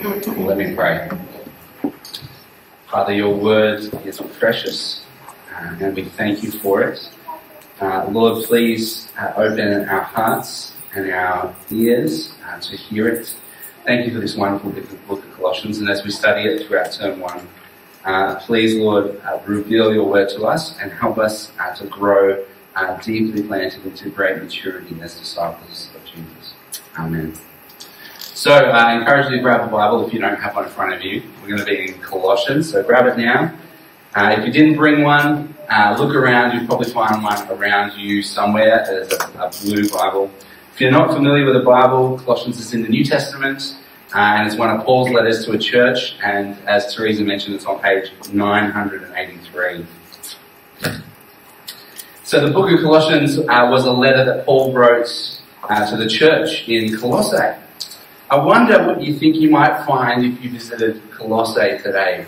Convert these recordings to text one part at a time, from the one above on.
Let me pray. Father, your word is precious, uh, and we thank you for it. Uh, Lord, please uh, open our hearts and our ears uh, to hear it. Thank you for this wonderful book of Colossians, and as we study it throughout term one, uh, please, Lord, uh, reveal your word to us and help us to grow deeply planted into great maturity as disciples of Jesus. Amen. So I encourage you to grab a Bible if you don't have one in front of you. We're going to be in Colossians, so grab it now. Uh, if you didn't bring one, uh, look around. You'll probably find one around you somewhere. There's a, a, blue Bible. If you're not familiar with the Bible, Colossians is in the New Testament, uh, and it's one of Paul's letters to a church. And as Teresa mentioned, it's on page 983. So the book of Colossians uh, was a letter that Paul wrote uh, to the church in Colossae. I wonder what you think you might find if you visited Colossae today.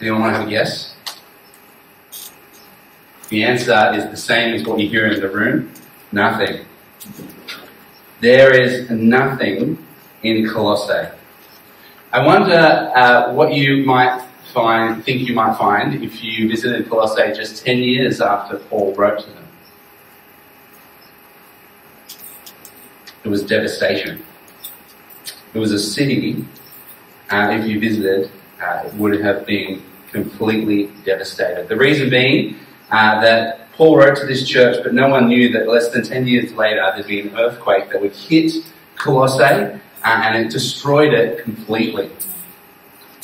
Anyone want to have a guess? The answer is the same as what you hear in the room. Nothing. There is nothing in Colossae. I wonder uh, what you might find, think you might find if you visited Colossae just 10 years after Paul wrote to them. It was devastation. It was a city, uh, if you visited, uh, it would have been completely devastated. The reason being uh, that Paul wrote to this church, but no one knew that less than 10 years later there'd be an earthquake that would hit Colossae uh, and it destroyed it completely.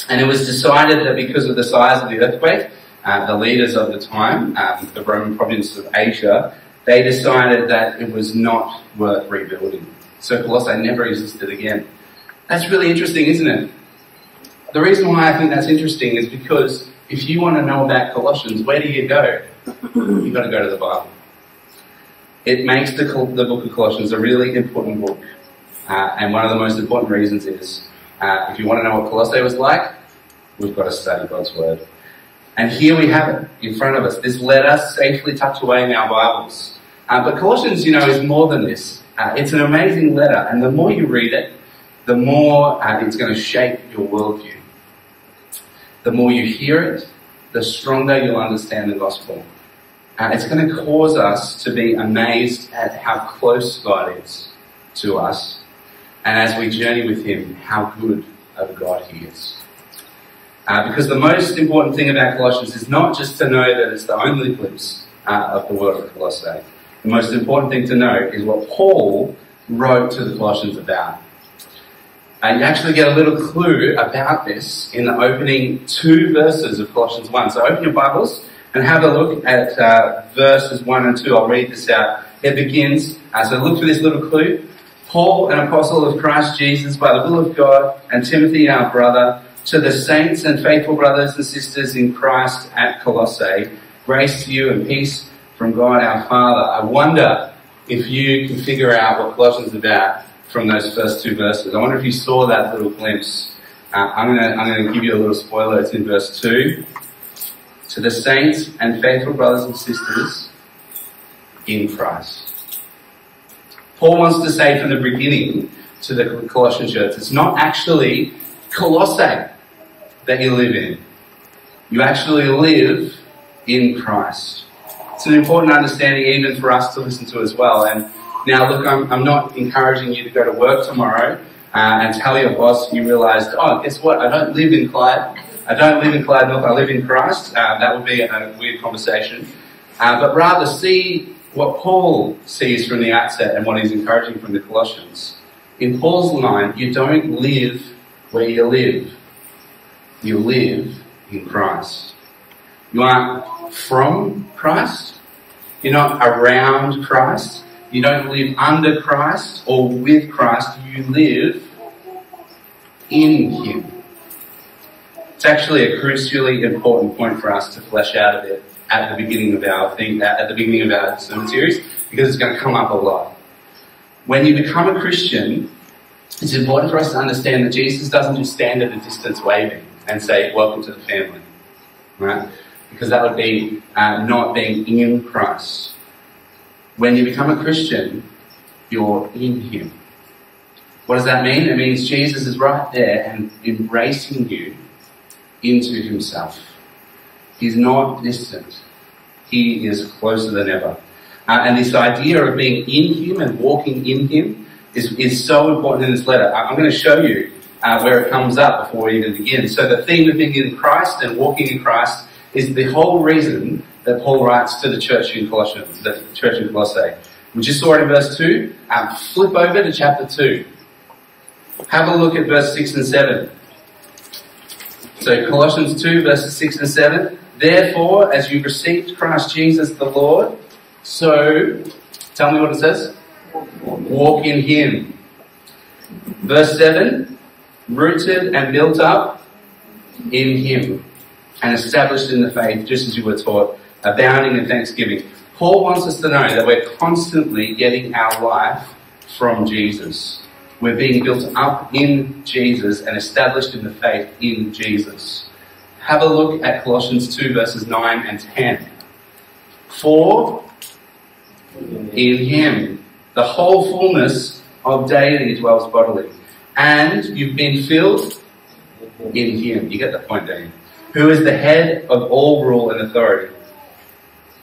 And it was decided that because of the size of the earthquake, uh, the leaders of the time, um, the Roman province of Asia, they decided that it was not worth rebuilding. So Colossae never existed again. That's really interesting, isn't it? The reason why I think that's interesting is because if you want to know about Colossians, where do you go? You've got to go to the Bible. It makes the, the book of Colossians a really important book. Uh, and one of the most important reasons is uh, if you want to know what Colossae was like, we've got to study God's Word. And here we have it in front of us. This letter safely tucked away in our Bibles. Uh, but Colossians, you know, is more than this. Uh, it's an amazing letter, and the more you read it, the more uh, it's going to shape your worldview. The more you hear it, the stronger you'll understand the gospel. It's going to cause us to be amazed at how close God is to us, and as we journey with Him, how good of God He is. Uh, because the most important thing about Colossians is not just to know that it's the only glimpse uh, of the world of Colossae. The most important thing to know is what Paul wrote to the Colossians about. And you actually get a little clue about this in the opening two verses of Colossians 1. So open your Bibles and have a look at uh, verses 1 and 2. I'll read this out. It begins, uh, so look for this little clue. Paul, an apostle of Christ Jesus by the will of God, and Timothy, our brother, to the saints and faithful brothers and sisters in Christ at Colossae, grace to you and peace from God our Father. I wonder if you can figure out what Colossians is about from those first two verses. I wonder if you saw that little glimpse. Uh, I'm going to I'm to give you a little spoiler. It's in verse two. To the saints and faithful brothers and sisters in Christ. Paul wants to say from the beginning to the Colossian church, it's not actually Colossae that you live in. You actually live in Christ. It's an important understanding even for us to listen to as well. And now, look, I'm, I'm not encouraging you to go to work tomorrow uh, and tell your boss you realised, oh, guess what? I don't live in Clyde. I don't live in Clyde North. I live in Christ. Uh, that would be a weird conversation. Uh, but rather see what Paul sees from the outset and what he's encouraging from the Colossians. In Paul's line, you don't live where you live. You live in Christ. You aren't from Christ. You're not around Christ. You don't live under Christ or with Christ, you live in Him. It's actually a crucially important point for us to flesh out a bit at the beginning of our thing, at the beginning of our sermon series, because it's going to come up a lot. When you become a Christian, it's important for us to understand that Jesus doesn't just stand at a distance waving and say, welcome to the family. Right? Because that would be uh, not being in Christ. When you become a Christian, you're in Him. What does that mean? It means Jesus is right there and embracing you into himself. He's not distant. He is closer than ever. Uh, and this idea of being in him and walking in him is, is so important in this letter. I'm going to show you uh, where it comes up before we even begin. So the theme of being in Christ and walking in Christ is the whole reason that Paul writes to the church in Colossians, the church in Colossae. We just saw it in verse 2. Um, flip over to chapter 2. Have a look at verse 6 and 7. So Colossians 2 verses 6 and 7. Therefore, as you received Christ Jesus the Lord, so, tell me what it says. Walk in Him. Verse 7. Rooted and built up in Him and established in the faith just as you were taught, abounding in thanksgiving. Paul wants us to know that we're constantly getting our life from Jesus. We're being built up in Jesus and established in the faith in Jesus. Have a look at Colossians 2 verses 9 and 10. For in him the whole fullness of deity dwells bodily. And you've been filled in him. You get the point, you? Who is the head of all rule and authority.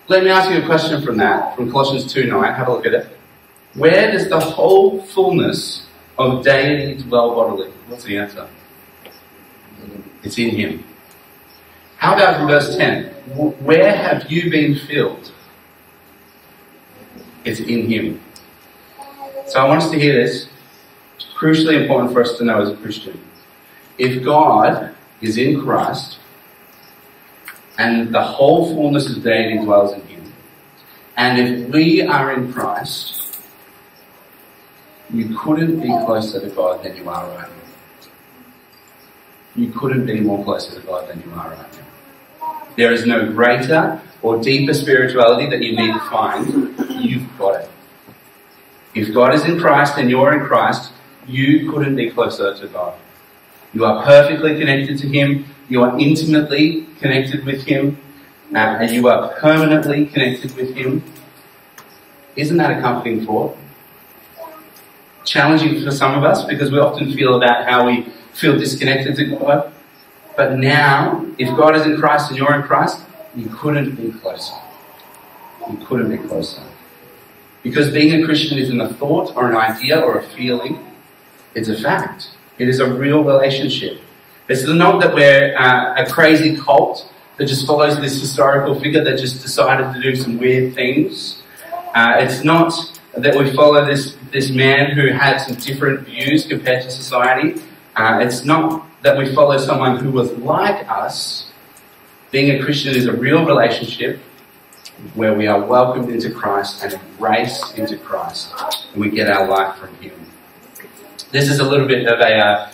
Let me ask you a question from that, from Colossians 2 9. Have a look at it. Where does the whole fullness of deity dwell bodily? What's the answer? It's in him. How about from verse 10? Where have you been filled? It's in him. So I want us to hear this. It's crucially important for us to know as a Christian. If God is in Christ, and the whole fullness of deity dwells in him, and if we are in Christ, you couldn't be closer to God than you are right now. You couldn't be more closer to God than you are right now. There is no greater or deeper spirituality that you need to find. You've got it. If God is in Christ and you're in Christ, you couldn't be closer to God. You are perfectly connected to Him. You are intimately connected with Him. Uh, and you are permanently connected with Him. Isn't that a comforting thought? challenging for some of us because we often feel about how we feel disconnected to God. But now, if God is in Christ and you're in Christ, you couldn't be closer. You couldn't be closer. Because being a Christian isn't a thought or an idea or a feeling. It's a fact. It is a real relationship. Is not that we're uh, a crazy cult that just follows this historical figure that just decided to do some weird things. Uh, it's not that we follow this, this man who had some different views compared to society. Uh, it's not that we follow someone who was like us. Being a Christian is a real relationship where we are welcomed into Christ and embraced into Christ, and we get our life from Him. This is a little bit of a uh,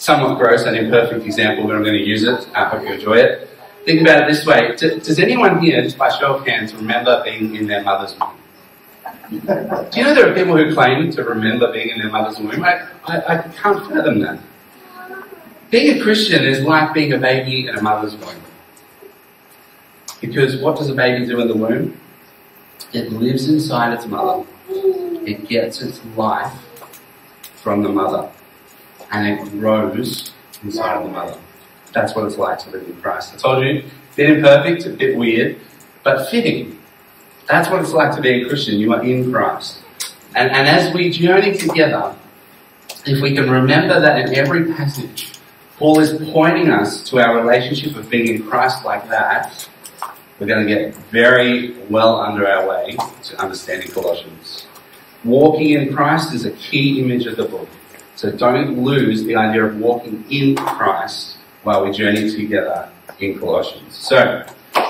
somewhat gross and imperfect example, but I'm going to use it. I hope you enjoy it. Think about it this way: Does anyone here, just by show of hands, remember being in their mother's womb? Do you know there are people who claim to remember being in their mother's womb? I, I, I can't fathom that. Being a Christian is like being a baby in a mother's womb. Because what does a baby do in the womb? It lives inside its mother. It gets its life from the mother. And it grows inside of the mother. That's what it's like to live in Christ. I told you, bit imperfect, a bit weird, but fitting that's what it's like to be a Christian. You are in Christ. And, and as we journey together, if we can remember that in every passage, Paul is pointing us to our relationship of being in Christ like that, we're going to get very well under our way to understanding Colossians. Walking in Christ is a key image of the book. So don't lose the idea of walking in Christ while we journey together in Colossians. So,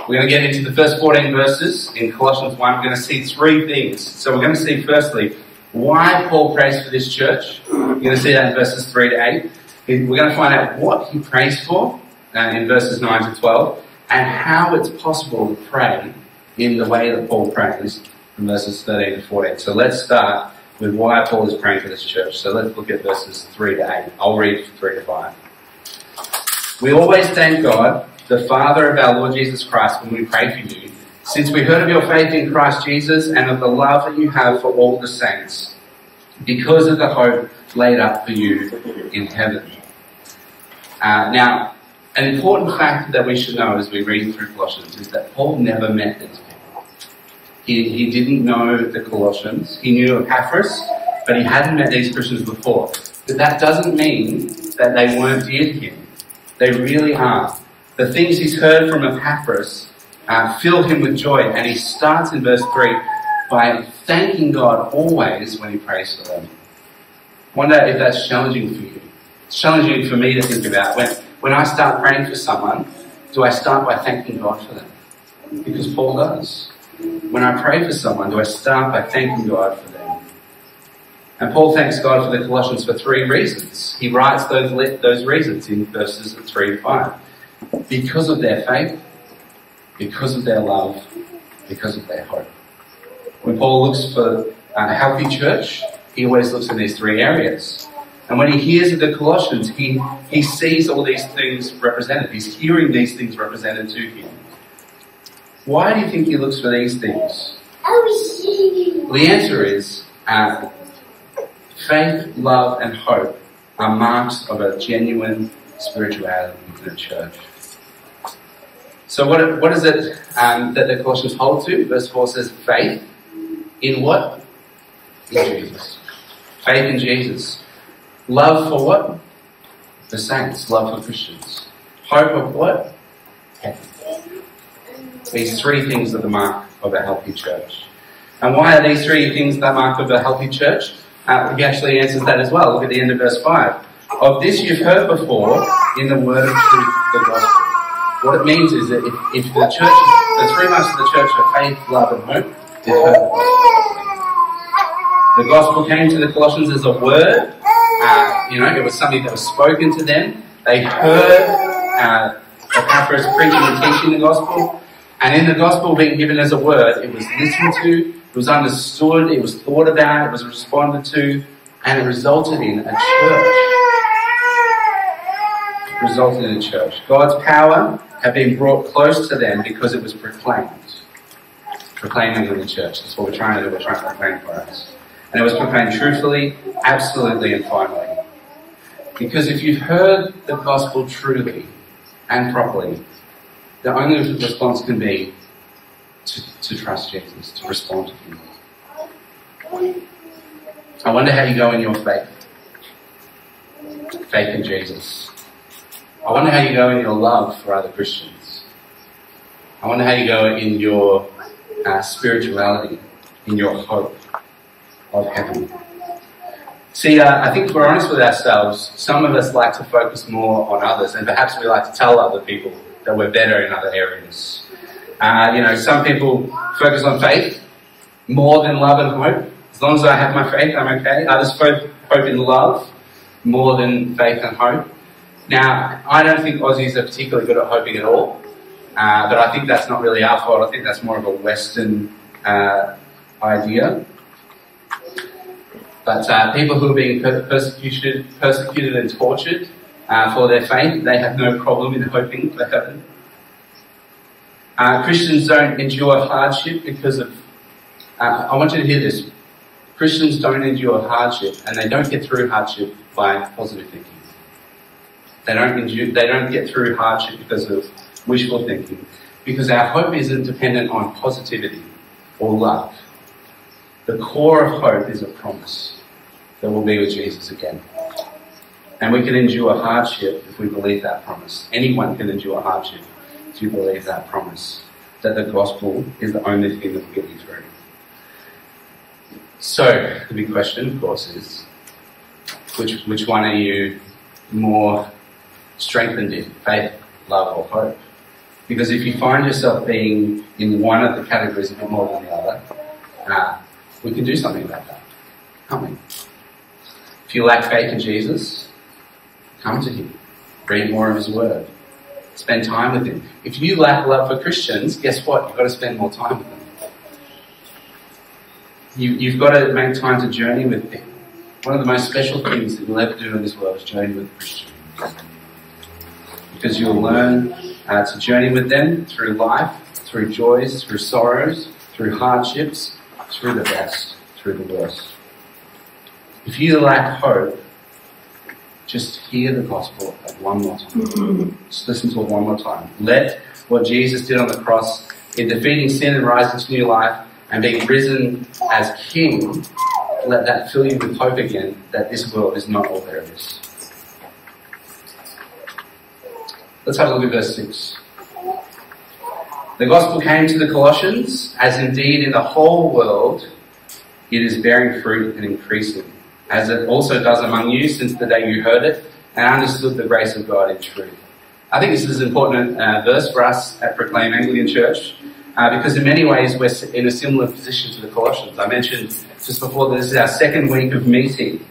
we're going to get into the first 14 verses in Colossians 1. We're going to see three things. So we're going to see firstly why Paul prays for this church. You're going to see that in verses 3 to 8. We're going to find out what he prays for uh, in verses 9 to 12 and how it's possible to pray in the way that Paul prays in verses 13 to 14. So let's start with why Paul is praying for this church. So let's look at verses 3 to 8. I'll read 3 to 5. We always thank God the Father of our Lord Jesus Christ, when we pray for you, since we heard of your faith in Christ Jesus and of the love that you have for all the saints. because of the hope laid up for you in heaven. Uh, now, an important fact that we should know as we read through Colossians is that Paul never met these. He, he didn't know the Colossians. He knew Epaphras, but he hadn't met these Christians before. But that doesn't mean that they weren't dear to him. They really are. The things he's heard from Epaphras uh, fill him with joy, and he starts in verse 3 by thanking God always when he prays for them. Wonder if that's challenging for you. It's challenging for me to think about. When, when I start praying for someone, do I start by thanking God for them? Because Paul does. When I pray for someone, do I start by thanking God for them? And Paul thanks God for the Colossians for three reasons. He writes those, those reasons in verses 3 and 5. Because of their faith, because of their love, because of their hope. When Paul looks for a healthy church, he always looks in these three areas. And when he hears of the Colossians, he, he sees all these things represented. He's hearing these things represented to him. Why do you think he looks for these things? Well, the answer is uh, faith, love, and hope are marks of a genuine spirituality in the church. So what, what is it um, that the Colossians hold to? Verse 4 says faith in what? In Jesus. Faith in Jesus. Love for what? The saints. Love for Christians. Hope of what? Heaven. These three things are the mark of a healthy church. And why are these three things the mark of a healthy church? Uh, he actually answers that as well. Look at the end of verse 5. Of this you've heard before in the word of truth, the gospel. What it means is that if, if the church, the three marks of the church are faith, love, and hope, they've heard the gospel. The gospel came to the Colossians as a word. Uh, you know, it was something that was spoken to them. They heard uh, Epaphras preaching and teaching the gospel. And in the gospel being given as a word, it was listened to, it was understood, it was thought about, it was responded to, and it resulted in a church. It resulted in a church. God's power had been brought close to them because it was proclaimed. Proclaiming in the church. That's what we're trying to do. We're trying to proclaim for us. And it was proclaimed truthfully, absolutely, and finally. Because if you've heard the gospel truly and properly, the only response can be to, to trust Jesus, to respond to Him. I wonder how you go in your faith. Faith in Jesus. I wonder how you go in your love for other Christians. I wonder how you go in your uh, spirituality, in your hope of heaven. See, uh, I think if we're honest with ourselves, some of us like to focus more on others, and perhaps we like to tell other people that we're better in other areas. Uh, you know, some people focus on faith more than love and hope. As long as I have my faith, I'm okay. Others hope in love more than faith and hope. Now, I don't think Aussies are particularly good at hoping at all, uh, but I think that's not really our fault. I think that's more of a Western uh, idea. But uh, people who are being persecuted, persecuted and tortured uh, for their faith, they have no problem in hoping for heaven. Uh, Christians don't endure hardship because of. Uh, I want you to hear this. Christians don't endure hardship, and they don't get through hardship by positive thinking. They don't, endure, they don't get through hardship because of wishful thinking. Because our hope isn't dependent on positivity or love. The core of hope is a promise that we'll be with Jesus again. And we can endure hardship if we believe that promise. Anyone can endure hardship if you believe that promise. That the gospel is the only thing that will get you through. So, the big question, of course, is which, which one are you more strengthened in faith, love, or hope. Because if you find yourself being in one of the categories bit more than the other, uh, we can do something about that, can't we? If you lack faith in Jesus, come to Him. Read more of His Word. Spend time with Him. If you lack love for Christians, guess what? You've got to spend more time with them. You, you've got to make time to journey with them. One of the most special things that you'll ever do in this world is journey with Christians because you'll learn uh, to journey with them through life, through joys, through sorrows, through hardships, through the best, through the worst. If you lack hope, just hear the gospel one more time. Mm-hmm. Just listen to it one more time. Let what Jesus did on the cross in defeating sin and rising to new life and being risen as King, let that fill you with hope again that this world is not all there is. Let's have a look at verse 6. The gospel came to the Colossians, as indeed in the whole world it is bearing fruit and increasing, as it also does among you since the day you heard it and understood the grace of God in truth. I think this is an important uh, verse for us at Proclaim Anglican Church uh, because in many ways we're in a similar position to the Colossians. I mentioned just before that this is our second week of meeting.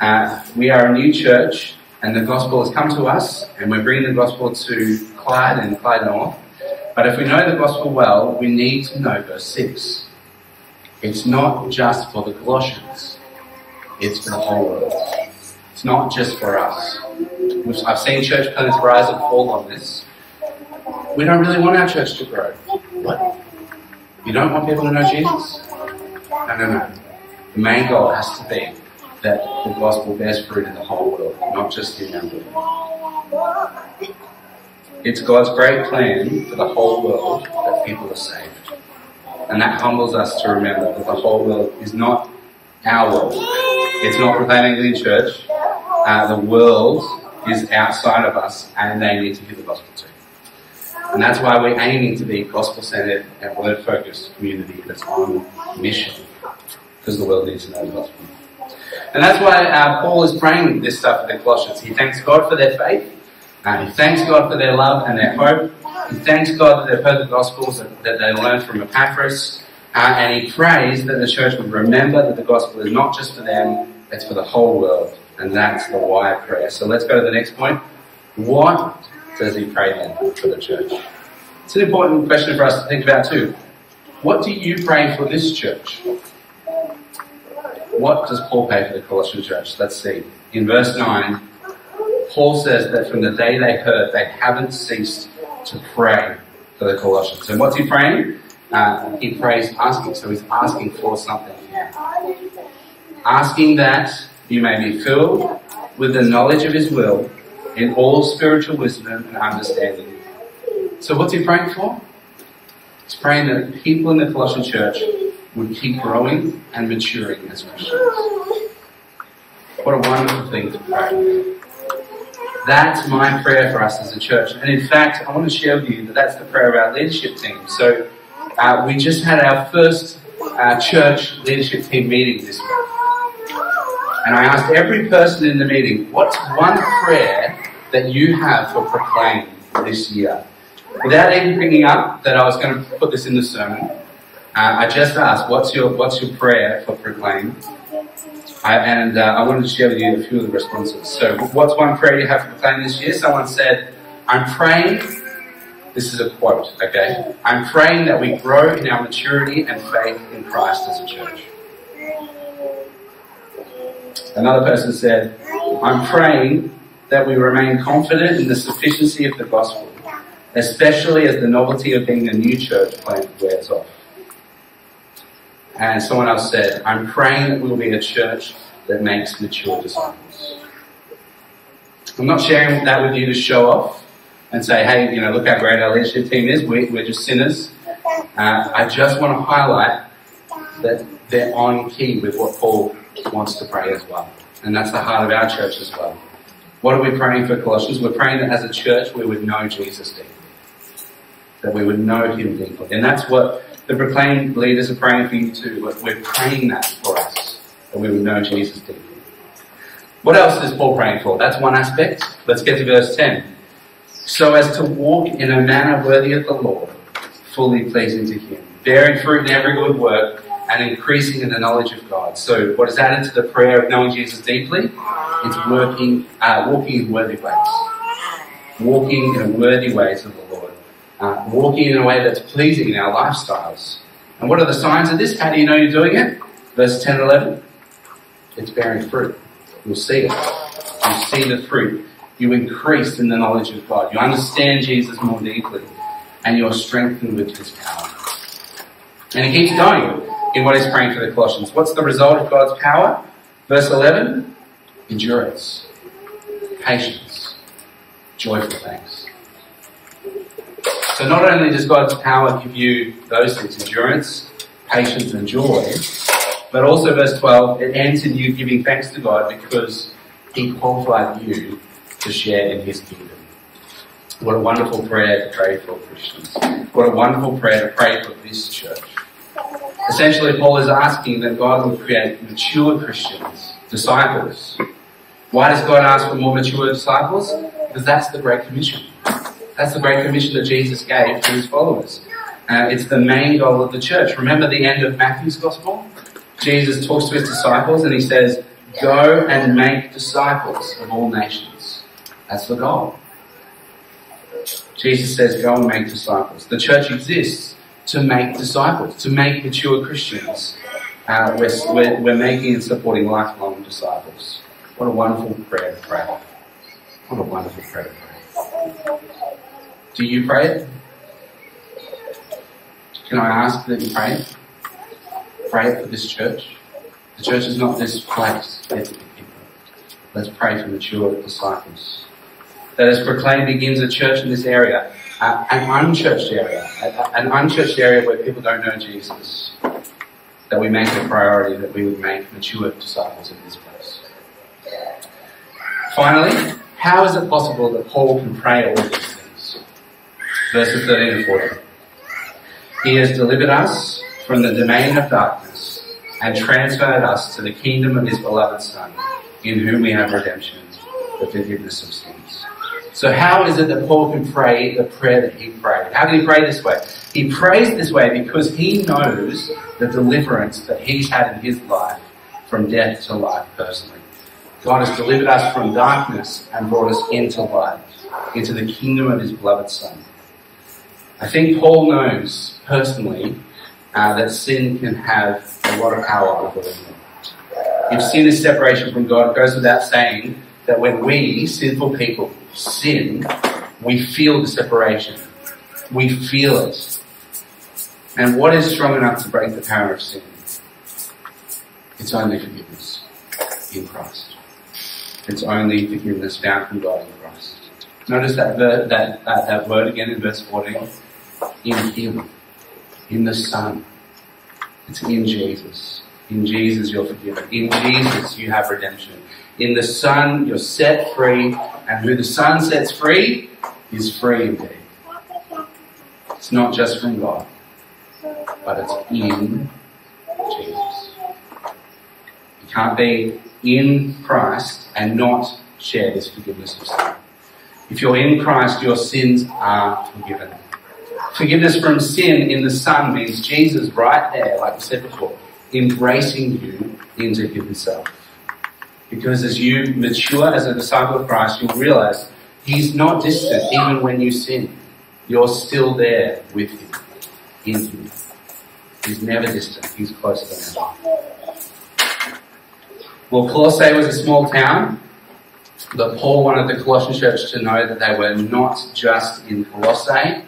Uh, we are a new church and the gospel has come to us and we're bringing the gospel to Clyde and Clyde North. But if we know the gospel well, we need to know verse 6. It's not just for the Colossians. It's for the whole world. It's not just for us. I've seen church plants rise and fall on this. We don't really want our church to grow. What? You don't want people to know Jesus? No, no, no. The main goal has to be that the gospel bears fruit in the whole world, not just in our world. It's God's great plan for the whole world that people are saved. And that humbles us to remember that the whole world is not our world. It's not proclaiming Anglican Church. Uh, the world is outside of us and they need to hear the gospel too. And that's why we're aiming to be gospel centered and word focused community that's on mission. Because the world needs to know the gospel. And that's why uh, Paul is praying this stuff for the Colossians. He thanks God for their faith. Uh, he thanks God for their love and their hope. He thanks God that they've heard the Gospels that, that they learned from Epaphras. Uh, and he prays that the church would remember that the gospel is not just for them, it's for the whole world. And that's the why prayer. So let's go to the next point. What does he pray then for the church? It's an important question for us to think about too. What do you pray for this church? What does Paul pray for the Colossian church? Let's see. In verse 9, Paul says that from the day they heard, they haven't ceased to pray for the Colossians. And what's he praying? Uh, he prays asking, so he's asking for something Asking that you may be filled with the knowledge of his will in all spiritual wisdom and understanding. So what's he praying for? He's praying that people in the Colossian church would keep growing and maturing as Christians. What a wonderful thing to pray. That's my prayer for us as a church. And in fact, I want to share with you that that's the prayer of our leadership team. So uh, we just had our first uh, church leadership team meeting this week. And I asked every person in the meeting, what's one prayer that you have for Proclaim this year? Without even bringing up that I was going to put this in the sermon, uh, I just asked, what's your, what's your prayer for Proclaim? I, and uh, I wanted to share with you a few of the responses. So, what's one prayer you have for Proclaim this year? Someone said, I'm praying, this is a quote, okay? I'm praying that we grow in our maturity and faith in Christ as a church. Another person said, I'm praying that we remain confident in the sufficiency of the gospel, especially as the novelty of being a new church plant wears off. And someone else said, I'm praying that we'll be a church that makes mature disciples. I'm not sharing that with you to show off and say, hey, you know, look how great our leadership team is. We, are just sinners. Uh, I just want to highlight that they're on key with what Paul wants to pray as well. And that's the heart of our church as well. What are we praying for Colossians? We're praying that as a church we would know Jesus deeply. That we would know Him deeply. And that's what the proclaimed leaders are praying for you too. We're praying that for us. That we would know Jesus deeply. What else is Paul praying for? That's one aspect. Let's get to verse 10. So as to walk in a manner worthy of the Lord, fully pleasing to Him, bearing fruit in every good work, and increasing in the knowledge of God. So what is added to the prayer of knowing Jesus deeply? It's working, uh, walking in worthy ways. Walking in worthy ways of the Lord. Uh, walking in a way that's pleasing in our lifestyles. And what are the signs of this? How do you know you're doing it? Verse 10 and 11. It's bearing fruit. You'll see it. You see the fruit. You increase in the knowledge of God. You understand Jesus more deeply. And you're strengthened with his power. And he keeps going in what he's praying for the Colossians. What's the result of God's power? Verse 11, endurance, patience, joyful thanks. So not only does God's power give you those things, endurance, patience and joy, but also verse 12, it ends in you giving thanks to God because He qualified you to share in His kingdom. What a wonderful prayer to pray for Christians. What a wonderful prayer to pray for this church. Essentially, Paul is asking that God will create mature Christians, disciples. Why does God ask for more mature disciples? Because that's the Great Commission. That's the Great Commission that Jesus gave to his followers. Uh, it's the main goal of the church. Remember the end of Matthew's Gospel? Jesus talks to his disciples and he says, Go and make disciples of all nations. That's the goal. Jesus says, Go and make disciples. The church exists to make disciples, to make mature Christians. Uh, we're, we're, making and supporting lifelong disciples. What a wonderful prayer to pray. What a wonderful prayer to pray. Do you pray it? Can I ask that you pray it? Pray it for this church. The church is not this place. Let's pray for mature disciples. That as proclaimed begins a church in this area uh, an unchurched area, an unchurched area where people don't know Jesus, that we make a priority that we would make mature disciples in this place. Finally, how is it possible that Paul can pray all these things? Verses 13 and 14. He has delivered us from the domain of darkness and transferred us to the kingdom of his beloved Son, in whom we have redemption, the forgiveness of sins. So how is it that Paul can pray the prayer that he prayed? How can he pray this way? He prays this way because he knows the deliverance that he's had in his life from death to life personally. God has delivered us from darkness and brought us into light, into the kingdom of his beloved Son. I think Paul knows personally uh, that sin can have a lot of power over him. If sin is separation from God, it goes without saying that when we, sinful people, sin, we feel the separation. We feel it. And what is strong enough to break the power of sin? It's only forgiveness in Christ. It's only forgiveness found from God in Christ. Notice that ver- that, uh, that word again in verse 14. In Him. In the Son. It's in Jesus. In Jesus you're forgiven. In Jesus you have redemption. In the Son you're set free and who the Son sets free is free indeed. It's not just from God, but it's in Jesus. You can't be in Christ and not share this forgiveness of sin. If you're in Christ, your sins are forgiven. Forgiveness from sin in the Son means Jesus right there, like we said before, embracing you into Himself. Because as you mature as a disciple of Christ, you'll realize He's not distant even when you sin. You're still there with Him, in Him. He's never distant. He's closer than ever. Well, Colossae was a small town, but Paul wanted the Colossian church to know that they were not just in Colossae,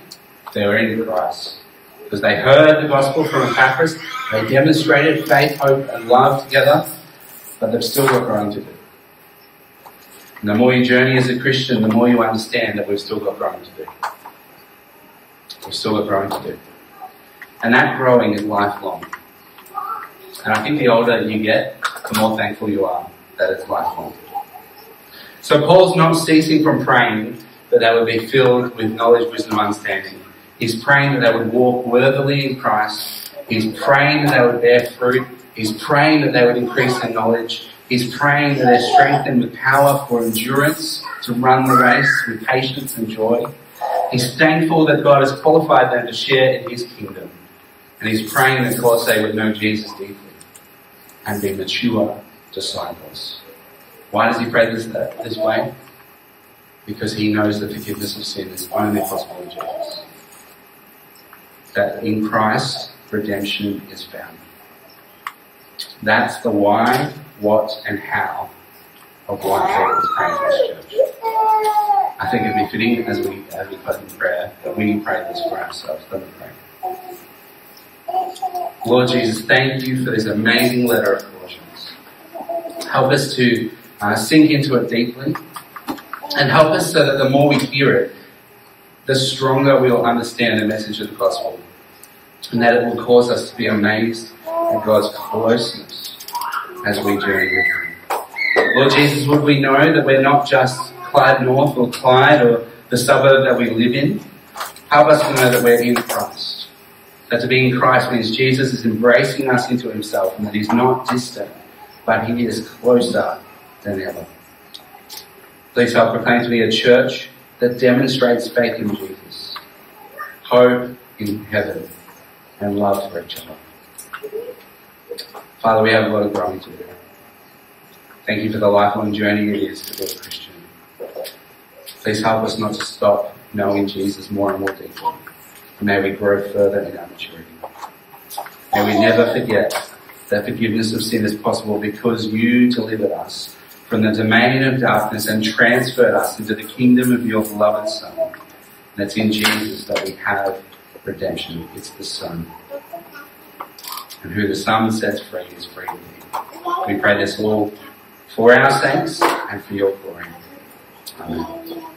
they were in Christ. Because they heard the gospel from Epaphras, they demonstrated faith, hope, and love together, but they've still got growing to do. And the more you journey as a Christian, the more you understand that we've still got growing to do. We've still got growing to do. And that growing is lifelong. And I think the older you get, the more thankful you are that it's lifelong. So Paul's not ceasing from praying that they would be filled with knowledge, wisdom, understanding. He's praying that they would walk worthily in Christ. He's praying that they would bear fruit He's praying that they would increase their knowledge. He's praying that they're strengthened with power for endurance to run the race with patience and joy. He's thankful that God has qualified them to share in His kingdom. And he's praying that Colossae would know Jesus deeply and be mature disciples. Why does he pray this, this way? Because he knows the forgiveness of sin is only possible in Jesus. That in Christ, redemption is found. That's the why, what, and how of why Paul is praying this church. I think it'd be fitting as we as we put in prayer that we pray this for ourselves. Let me pray. Lord Jesus, thank you for this amazing letter of Colossians. Help us to uh, sink into it deeply and help us so that the more we hear it, the stronger we'll understand the message of the gospel. And that it will cause us to be amazed at God's closeness as we journey with Him. Lord Jesus, would we know that we're not just Clyde North or Clyde or the suburb that we live in? Help us to know that we're in Christ. That to be in Christ means Jesus is embracing us into Himself and that He's not distant, but He is closer than ever. Please help proclaim to be a church that demonstrates faith in Jesus, hope in heaven, and love for each other. Father, we have a lot of growing to do. Thank you for the lifelong journey it is to be a Christian. Please help us not to stop knowing Jesus more and more deeply. May we grow further in our maturity. May we never forget that forgiveness of sin is possible because you delivered us from the domain of darkness and transferred us into the kingdom of your beloved Son. And it's in Jesus that we have redemption. It's the Son. And who the Son sets free is free. We pray this all for our sakes and for your glory. Amen.